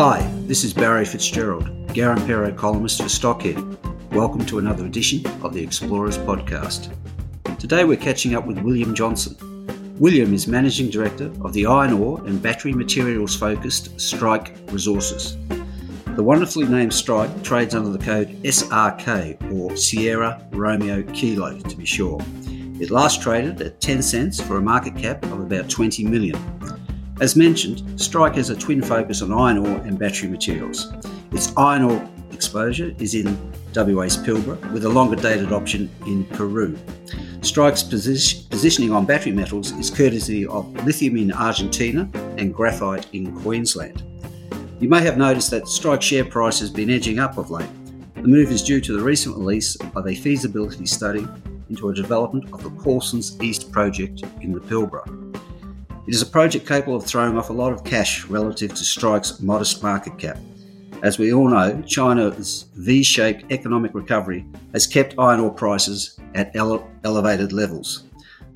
Hi, this is Barry Fitzgerald, Garimpeiro columnist for Stockhead. Welcome to another edition of the Explorers Podcast. Today we're catching up with William Johnson. William is Managing Director of the iron ore and battery materials focused Strike Resources. The wonderfully named Strike trades under the code SRK or Sierra Romeo Kilo to be sure. It last traded at 10 cents for a market cap of about 20 million. As mentioned, Strike has a twin focus on iron ore and battery materials. Its iron ore exposure is in WA's Pilbara, with a longer dated option in Peru. Strike's position, positioning on battery metals is courtesy of lithium in Argentina and graphite in Queensland. You may have noticed that Strike share price has been edging up of late. The move is due to the recent release of a feasibility study into a development of the Paulsens East project in the Pilbara. It is a project capable of throwing off a lot of cash relative to Strike's modest market cap. As we all know, China's V shaped economic recovery has kept iron ore prices at ele- elevated levels.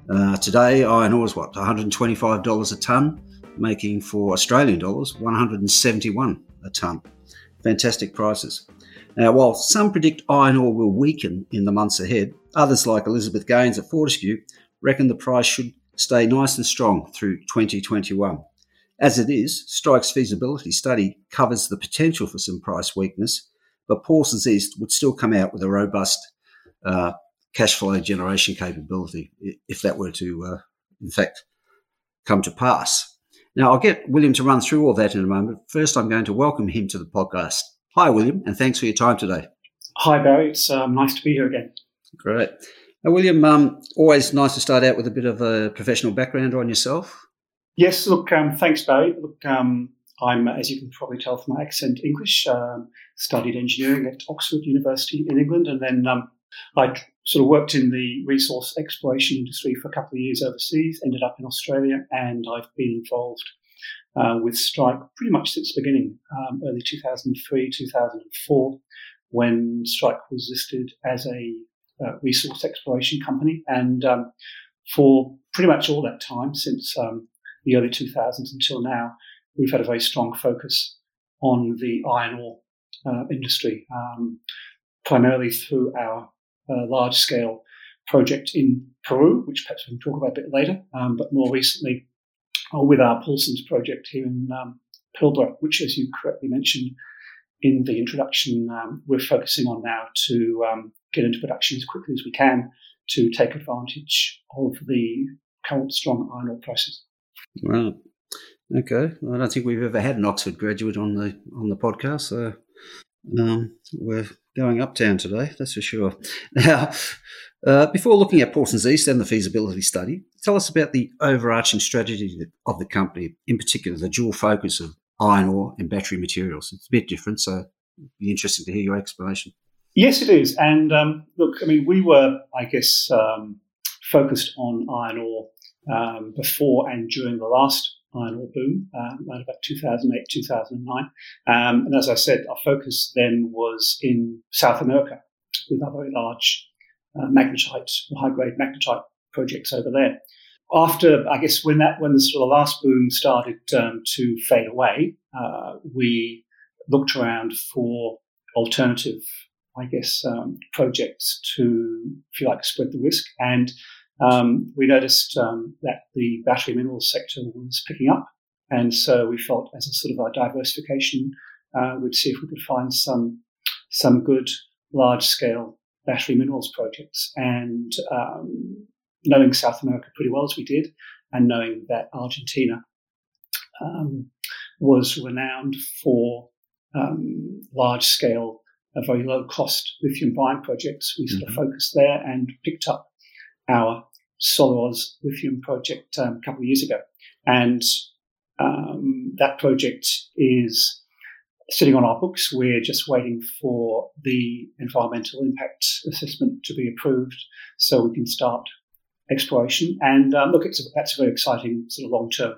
Uh, today, iron ore is what, $125 a tonne, making for Australian dollars 171 a tonne. Fantastic prices. Now, while some predict iron ore will weaken in the months ahead, others, like Elizabeth Gaines at Fortescue, reckon the price should stay nice and strong through 2021. As it is, Strike's feasibility study covers the potential for some price weakness, but Paulsens East would still come out with a robust uh, cash flow generation capability if that were to, uh, in fact, come to pass. Now, I'll get William to run through all that in a moment. First, I'm going to welcome him to the podcast. Hi, William, and thanks for your time today. Hi, Barry. It's um, nice to be here again. Great. Now, William, um, always nice to start out with a bit of a professional background on yourself. Yes, look, um, thanks, Barry. Look, um, I'm, as you can probably tell from my accent, English. Um, studied engineering at Oxford University in England, and then um, I sort of worked in the resource exploration industry for a couple of years overseas. Ended up in Australia, and I've been involved uh, with Strike pretty much since the beginning, um, early 2003, 2004, when Strike was listed as a uh, resource exploration company. And um, for pretty much all that time, since um, the early 2000s until now, we've had a very strong focus on the iron ore uh, industry, um, primarily through our uh, large scale project in Peru, which perhaps we can talk about a bit later, um, but more recently uh, with our Paulsens project here in um, Pilbara, which, as you correctly mentioned in the introduction, um, we're focusing on now to get into production as quickly as we can to take advantage of the current strong iron ore prices. Right. Okay. I don't think we've ever had an Oxford graduate on the on the podcast, so um, we're going uptown today, that's for sure. Now, uh, before looking at Paulsens East and the feasibility study, tell us about the overarching strategy of the company, in particular the dual focus of iron ore and battery materials. It's a bit different, so it'd be interesting to hear your explanation. Yes, it is. And um, look, I mean, we were, I guess, um, focused on iron ore um, before and during the last iron ore boom, um, around about 2008, 2009. Um, and as I said, our focus then was in South America with our very large uh, magnetite, high grade magnetite projects over there. After, I guess, when that when the sort of last boom started um, to fade away, uh, we looked around for alternative I guess, um, projects to, if you like, spread the risk. And um, we noticed um, that the battery minerals sector was picking up. And so we felt as a sort of a diversification, uh, we'd see if we could find some, some good large scale battery minerals projects. And um, knowing South America pretty well as we did, and knowing that Argentina um, was renowned for um, large scale a very low cost lithium brine projects. We sort mm-hmm. of focused there and picked up our Solaroz lithium project um, a couple of years ago. And um, that project is sitting on our books. We're just waiting for the environmental impact assessment to be approved so we can start exploration. And um, look, it's a, that's a very exciting sort of long term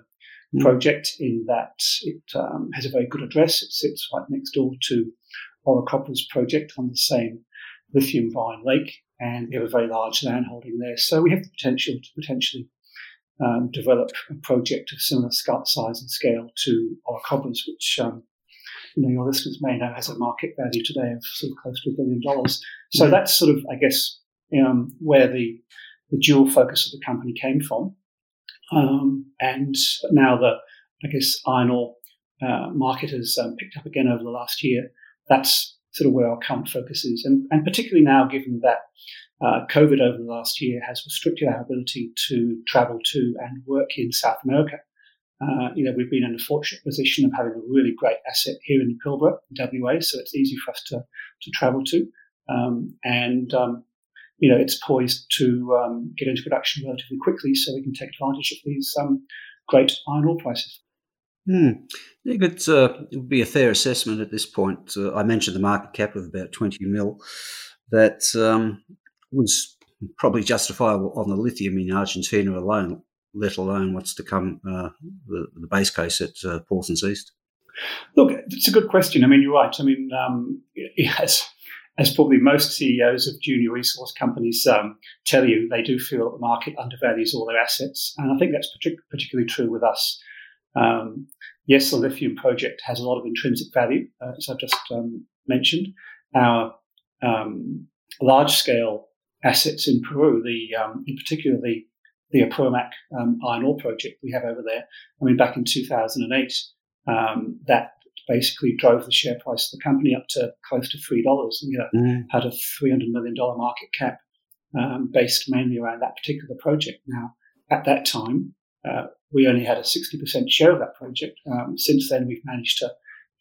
mm. project in that it um, has a very good address. It sits right next door to Orocobre's project on the same lithium brine lake, and we have a very large land holding there. So we have the potential to potentially um, develop a project of similar size and scale to our Orocobre's, which um, you know your listeners may know has a market value today of sort of close to a billion dollars. So mm-hmm. that's sort of, I guess, um, where the the dual focus of the company came from, um, and now the I guess iron ore uh, market has um, picked up again over the last year. That's sort of where our current focus is, and, and particularly now, given that uh, COVID over the last year has restricted our ability to travel to and work in South America. Uh, you know, we've been in a fortunate position of having a really great asset here in Pilbara, WA, so it's easy for us to, to travel to. Um, and, um, you know, it's poised to um, get into production relatively quickly so we can take advantage of these um, great iron ore prices. Hmm. Yeah, it, uh, it would be a fair assessment at this point. Uh, I mentioned the market cap of about 20 mil. That um, was probably justifiable on the lithium in Argentina alone, let alone what's to come, uh, the, the, base case at uh, Paulsens East? Look, it's a good question. I mean, you're right. I mean, um, as, as probably most CEOs of junior resource companies um, tell you, they do feel that the market undervalues all their assets. And I think that's partic- particularly true with us. Um, yes, the lithium project has a lot of intrinsic value, uh, as I've just um, mentioned. Our um, large scale assets in Peru, the um, in particular the the Apurimac um, iron ore project we have over there. I mean, back in 2008, um, that basically drove the share price of the company up to close to three dollars. You know, mm. had a 300 million dollar market cap um, based mainly around that particular project. Now, at that time, uh, we only had a 60% share of that project. Um, since then, we've managed to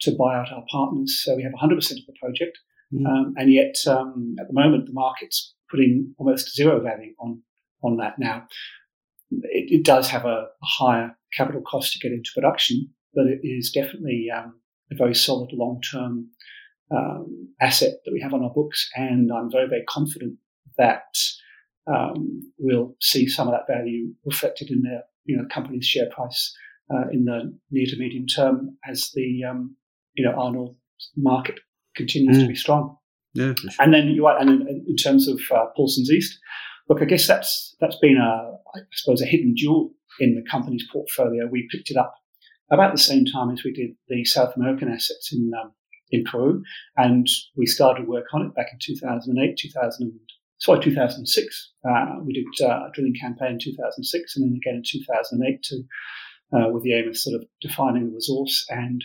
to buy out our partners, so we have 100% of the project. Mm. Um, and yet, um, at the moment, the market's putting almost zero value on on that now. It, it does have a, a, higher capital cost to get into production, but it is definitely um, a very solid long term um, asset that we have on our books, and I'm very very confident that um, we'll see some of that value reflected in the you know company's share price uh, in the near to medium term as the um, you know ore market continues mm. to be strong. Yeah, sure. And then you are, and in, in terms of uh, Paulsens East, look, I guess that's that's been a, I suppose, a hidden jewel in the company's portfolio. We picked it up about the same time as we did the South American assets in um, in Peru, and we started work on it back in 2008, 2000, sorry, 2006. Uh, we did uh, a drilling campaign in 2006, and then again in 2008 to uh, with the aim of sort of defining the resource and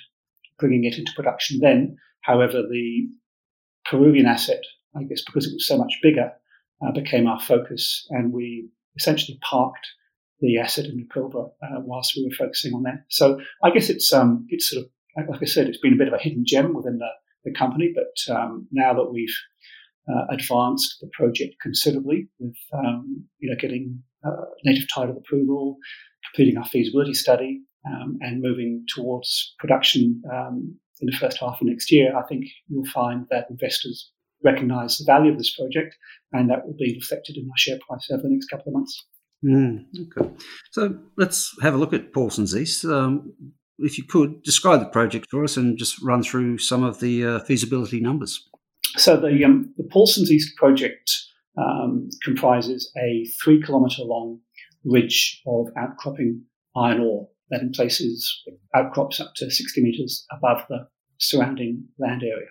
bringing it into production. Then, however, the Peruvian asset, I guess because it was so much bigger, uh, became our focus, and we essentially parked the asset in the Pilbara uh, whilst we were focusing on that. So I guess it's um, it's sort of like I said, it's been a bit of a hidden gem within the, the company, but um, now that we've uh, advanced the project considerably with um, you know getting uh, native title approval, completing our feasibility study, um, and moving towards production um, in the first half of next year, I think you'll find that investors recognize the value of this project, and that will be reflected in our share price over the next couple of months. Mm, okay. So let's have a look at Paulsens East. Um, if you could describe the project for us and just run through some of the uh, feasibility numbers. So the, um, the Paulsens East project um, comprises a three kilometre long ridge of outcropping iron ore that in places outcrops up to 60 metres above the surrounding land area.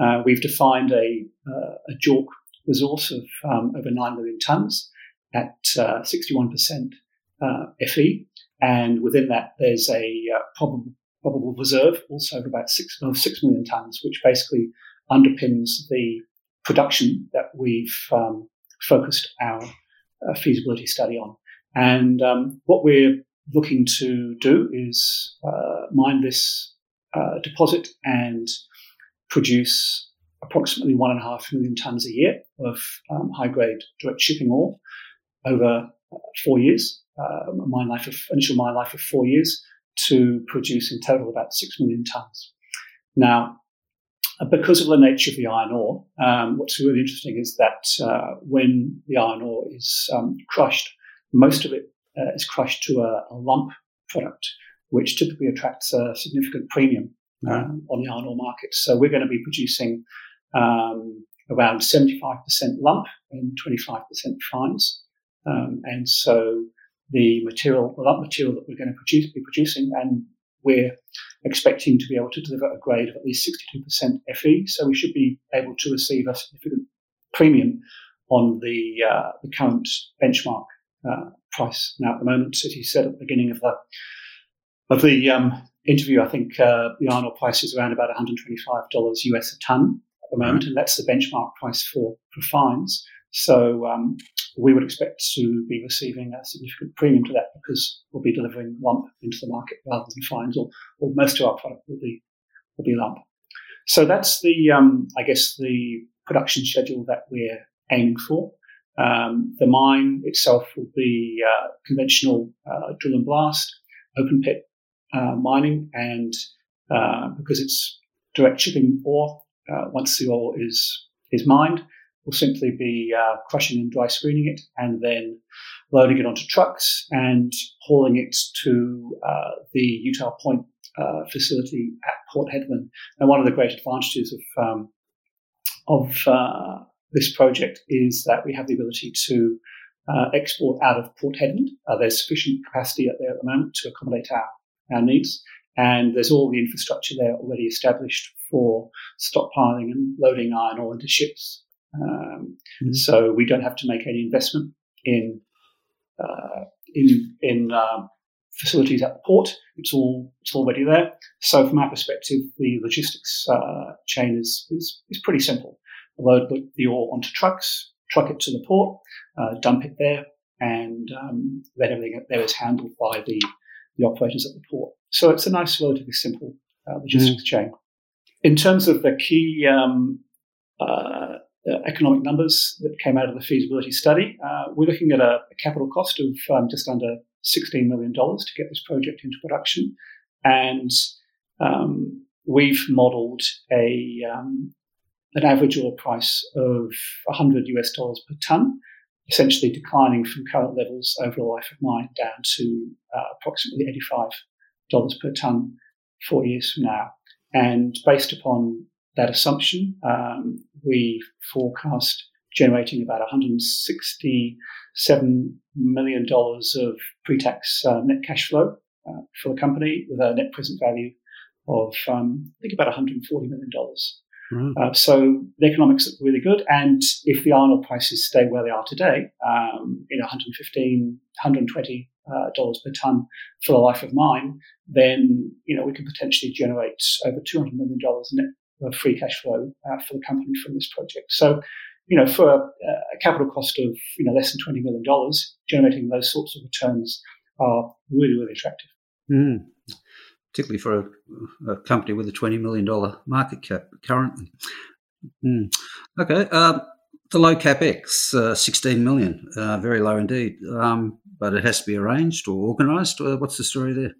Uh, we've defined a, uh, a resource of um, over 9 million tonnes at uh, 61% uh, Fe, and within that there's a uh, probable, probable reserve also of about 6, 6 million tonnes, which basically underpins the production that we've um, focused our uh, feasibility study on. And um, what we're looking to do is uh, mine this uh, deposit and produce approximately one and a half million tonnes a year of um, high grade direct shipping ore over uh, four years, uh, mine life of, initial mine life of four years to produce in total about six million tonnes. Now, because of the nature of the iron ore, um, what's really interesting is that uh, when the iron ore is um, crushed, most of it uh, is crushed to a, a, lump product, which typically attracts a significant premium um, on the iron ore market. So we're going to be producing um, around 75% lump and 25% fines. Um, and so the material, the lump material that we're going to produce, be producing, and we're expecting to be able to deliver a grade of at least 62% Fe. So we should be able to receive a significant premium on the, uh, the current benchmark uh, price. Now, at the moment, as you said at the beginning of the of the um, interview, I think uh, the iron ore price is around about $125 US a ton at the moment, and that's the benchmark price for, for fines. So um, we would expect to be receiving a significant premium to that because we'll be delivering lump into the market rather than fines, or, or most of our product will be will be lump. So that's the um, I guess the production schedule that we're aiming for. Um, the mine itself will be uh, conventional uh, drill and blast, open pit uh, mining, and uh, because it's direct shipping ore, uh, once the ore is is mined, we'll simply be uh, crushing and dry screening it, and then loading it onto trucks and hauling it to uh, the Utah Point uh, facility at Port Hedland. And one of the great advantages of um, of this project is that we have the ability to uh, export out of Port Hedland. Uh, there's sufficient capacity there at the moment to accommodate our our needs. And there's all the infrastructure there already established for stockpiling and loading iron ore into ships. Um, mm-hmm. So we don't have to make any investment in uh, in in uh, facilities at the port. It's all it's already there. So from our perspective, the logistics uh, chain is, is is pretty simple. Load the ore onto trucks, truck it to the port, uh, dump it there, and um, then everything there is handled by the the operators at the port. So it's a nice, relatively simple uh, logistics mm. chain. In terms of the key um, economic numbers that came out of the feasibility study, uh, we're looking at a, a capital cost of um, just under $16 million to get this project into production. And um, we've modeled a, um, an average oil price of 100 US dollars per ton essentially declining from current levels over the life of mine down to uh, approximately $85 per tonne four years from now. And based upon that assumption, um, we forecast generating about $167 million of pre-tax uh, net cash flow uh, for the company with a net present value of, um, I think, about $140 million. Mm. Uh, so the economics look really good. And if the iron ore prices stay where they are today, um, in 115, 120 uh, dollars per ton for the life of mine, then you know we can potentially generate over 200 million dollars net of free cash flow uh, for the company from this project. So, you know, for a, a, capital cost of you know less than 20 million dollars, generating those sorts of returns are really really attractive. Mm particularly for a, a, company with a $20 million market cap currently. Mm. Okay. Um, the low capex, uh, 16 million, uh, very low indeed. Um, but it has to be arranged or organised. Uh, what's the story there?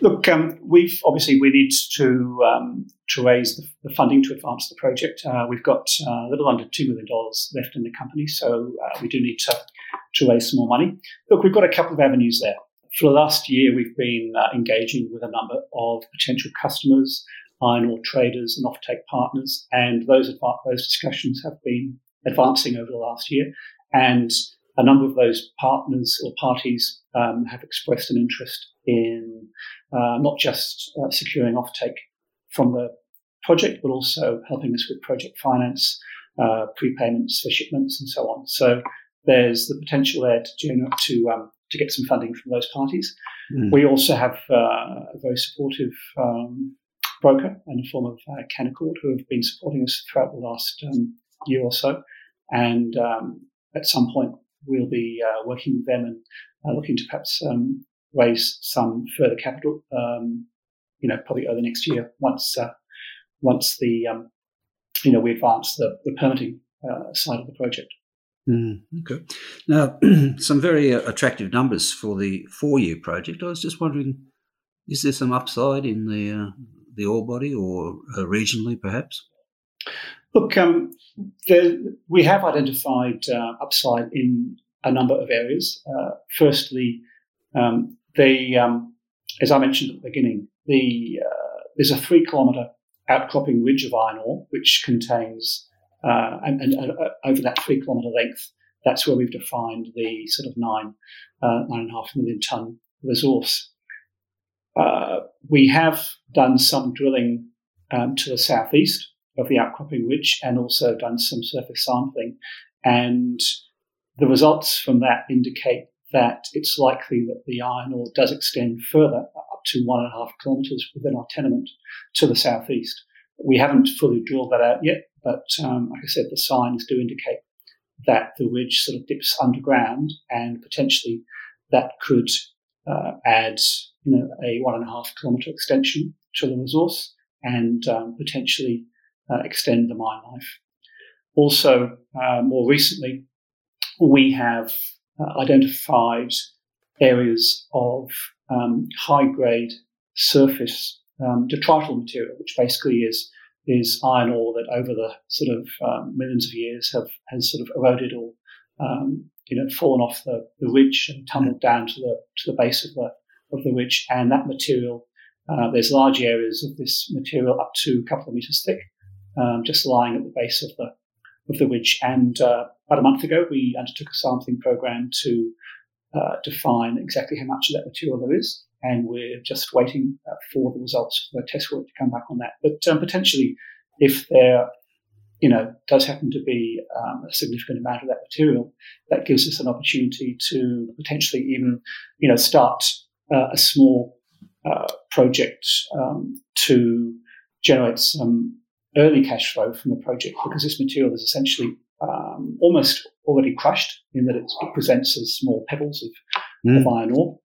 Look, um, we've obviously we need to um, to raise the, the, funding to advance the project. Uh, we've got uh, a little under two million dollars left in the company, so uh, we do need to to raise some more money. Look, we've got a couple of avenues there for the last year, we've been uh, engaging with a number of potential customers, iron ore traders, and offtake partners, and those those discussions have been advancing over the last year. And a number of those partners or parties um, have expressed an interest in uh, not just uh, securing offtake from the project, but also helping us with project finance, uh, prepayments for shipments, and so on. So there's the potential there to, to um, to get some funding from those parties. Mm. We also have uh, a very supportive um, broker in the form of uh, Canaccord who have been supporting us throughout the last um, year or so. And um, at some point, we'll be uh, working with them and uh, looking to perhaps um, raise some further capital, um, you know, probably over the next year once uh, once the um, you know we advance the, the permitting uh, side of the project. Mm, okay. Now, some very uh, attractive numbers for the four-year project. I was just wondering, is there some upside in the uh, the ore body or regionally, perhaps? Look, um, there, we have identified uh, upside in a number of areas. Uh, firstly, um, they, um, as I mentioned at the beginning, the uh, there's a three kilometre outcropping ridge of iron ore which contains, uh, and, and, and over that three kilometre length, that's where we've defined the sort of nine, uh, nine and a half million ton resource. Uh, we have done some drilling um, to the southeast of the outcropping ridge and also done some surface sampling. And the results from that indicate that it's likely that the iron ore does extend further up to one and a half kilometres within our tenement to the southeast. We haven't fully drilled that out yet, but um, like I said, the signs do indicate that the ridge sort of dips underground and potentially that could uh, add you know, a one and a half kilometre extension to the resource and um, potentially uh, extend the mine life. Also, uh, more recently, we have uh, identified areas of um, high grade surface um, detrital material, which basically is is iron ore that over the sort of um, millions of years have has sort of eroded or um, you know fallen off the, the ridge and tumbled down to the to the base of the of the ridge, and that material uh, there's large areas of this material up to a couple of meters thick, um, just lying at the base of the of the ridge. And uh, about a month ago, we undertook a sampling program to uh, define exactly how much of that material there is, and we're just waiting uh, for the results of the test work to come back on that. But um, potentially, if there you know, does happen to be um, a significant amount of that material, that gives us an opportunity to potentially even, you know, start uh, a small uh, project um, to generate some early cash flow from the project because this material is essentially um, almost already crushed in that it presents as small pebbles of, mm. of iron ore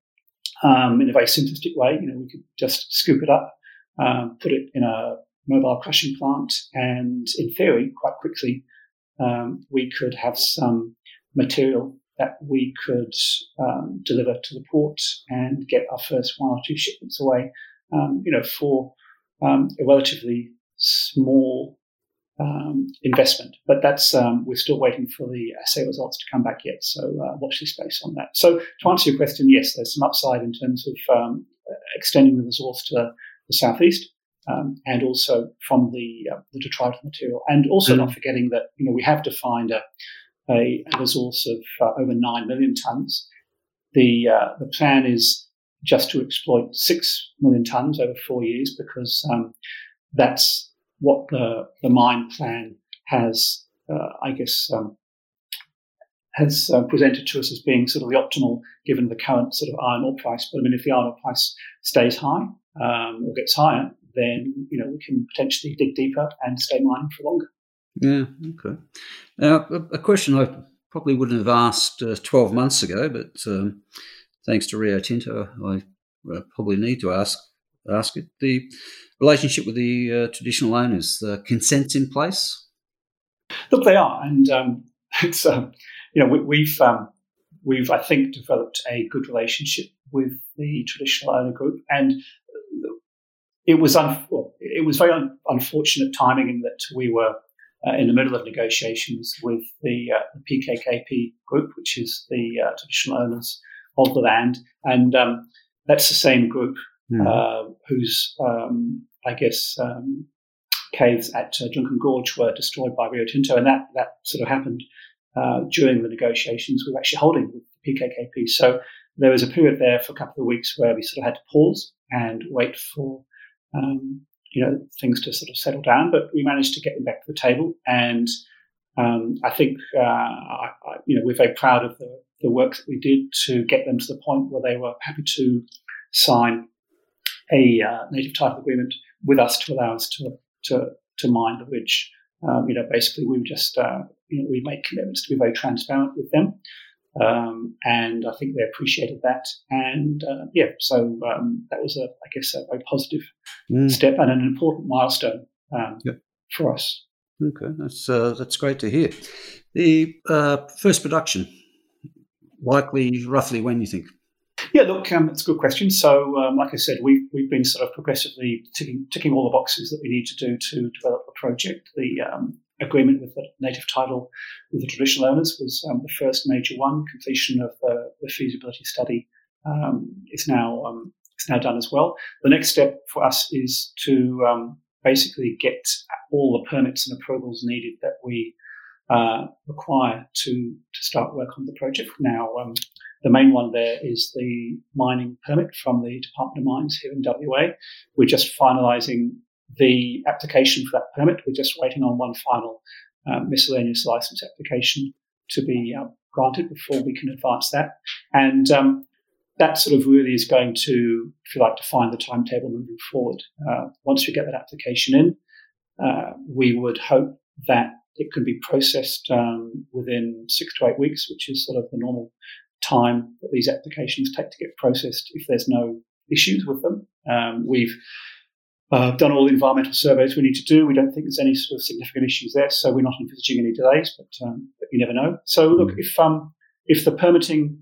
um, in a very simplistic way. You know, we could just scoop it up, um, put it in a mobile crushing plant, and in theory, quite quickly, um, we could have some material that we could um, deliver to the port and get our first one or two shipments away, um, you know, for um, a relatively small um, investment. But that's um, we're still waiting for the assay results to come back yet. So uh, watch this space on that. So to answer your question, yes, there's some upside in terms of um, extending the resource to the southeast. Um, and also from the uh, the detrital material, and also mm-hmm. not forgetting that you know we have defined a a, a resource of uh, over 9 million tonnes. The, uh, the plan is just to exploit 6 million tonnes over four years because um, that's what the, the mine plan has, uh, I guess, um, has uh, presented to us as being sort of the optimal given the current sort of iron ore price. But I mean, if the iron ore price stays high um, or gets higher, then you know we can potentially dig deeper and stay mining for longer. Yeah, okay. Now, a, question I probably wouldn't have asked uh, 12 months ago, but um, thanks to Rio Tinto, I uh, probably need to ask ask it. The relationship with the uh, traditional owners, the consents in place? Look, they are, and um, it's um, you know we, have um, we've I think developed a good relationship with the traditional owner group, and it was un- well, it was very un- unfortunate timing in that we were uh, in the middle of negotiations with the, uh, the PKKP group, which is the uh, traditional owners of the land. And um, that's the same group mm. whose, um, I guess, um, caves at uh, Gorge were destroyed by Rio Tinto. And that, that sort of happened uh, during the negotiations we were actually holding with the PKKP. So there was a period there for a couple of weeks where we sort of had to pause and wait for um, you know things to sort of settle down. But we managed to get them back to the table, and um, I think uh, I, I, you know we're very proud of the, the work that we did to get them to the point where they were happy to sign a uh, native title agreement with us to allow us to to, to mine the ridge. Um, you know, basically, we just uh, you know we made commitments to be very transparent with them. Um, and I think they appreciated that. And uh, yeah, so um, that was a, I guess, a very positive mm. step and an important milestone um, yep. for us. Okay, that's uh, that's great to hear. The uh, first production, likely, roughly when you think? Yeah, look, um, it's a good question. So, um, like I said, we've, we've been sort of progressively ticking, ticking all the boxes that we need to do to develop the project. The um, agreement with the native title with the traditional owners was um, the first major one. Completion of the, the feasibility study um, is now um, is now done as well. The next step for us is to basically get all the permits and approvals needed that we uh, require to to start work on the project. Now, um, the main one there is the mining permit from the Department of Mines here in WA. We're just finalising the application for that permit. We're just waiting on one final um, miscellaneous license application to be uh, granted before we can advance that. And um, that sort of really is going to, if you like, define the timetable moving forward. Uh, once we get that application in, uh, we would hope that it can be processed um, within six to eight weeks, which is sort of the normal time that these applications take to get processed if there's no issues with them. Um, we've uh, done all the environmental surveys we need to do. We don't think there's any sort of significant issues there, so we're not envisaging any delays, but, um, but you never know. So, look, if um, if the permitting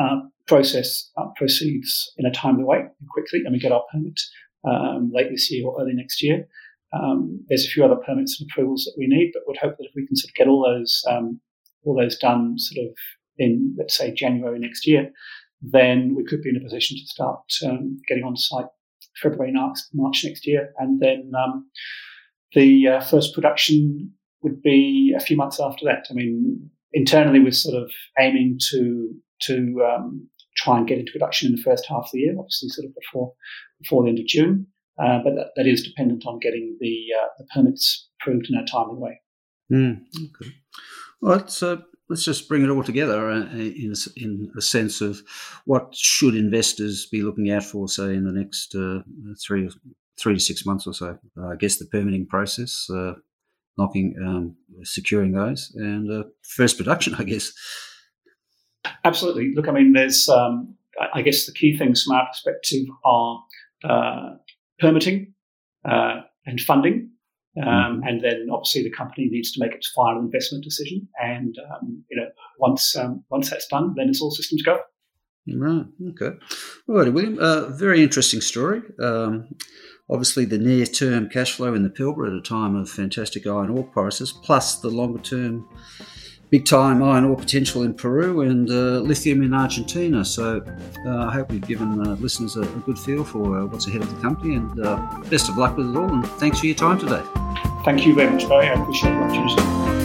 uh, process uh, proceeds in a timely way quickly, and we get our permit um, late this year or early next year, um, there's a few other permits and approvals that we need, but we'd hope that if we can sort of get all those um, all those done sort of in let's say January next year, then we could be in a position to start um, getting on site February March, March next year, and then um, the uh, first production would be a few months after that. I mean, internally we're sort of aiming to to um, try and get into production in the first half of the year, obviously sort of before before the end of June. Uh, but that, that is dependent on getting the uh, the permits approved in a timely way. Mm, okay. Well, so let's just bring it all together uh, in, in a sense of what should investors be looking out for, say, in the next uh, three three to six months or so. Uh, I guess the permitting process, uh, knocking, um, securing those, and uh, first production, I guess. Absolutely. Look, I mean, there's, um, I guess, the key things from our perspective are uh, permitting and funding. Um, mm-hmm. and then obviously the company needs to make its final investment decision. And um, you know, once um, once that's done, then it's all systems go. Right. Okay. All right, William. Uh, very interesting story. Um, obviously, the near-term cash flow in the Pilbara at a time of fantastic iron ore prices, plus the longer-term big time iron ore potential in Peru and uh, lithium in Argentina. So uh, I hope we've given uh, listeners a, a, good feel for uh, what's ahead of the company and uh, best of luck with it all. And thanks for your time today. Thank you very much, Barry. I appreciate the opportunity.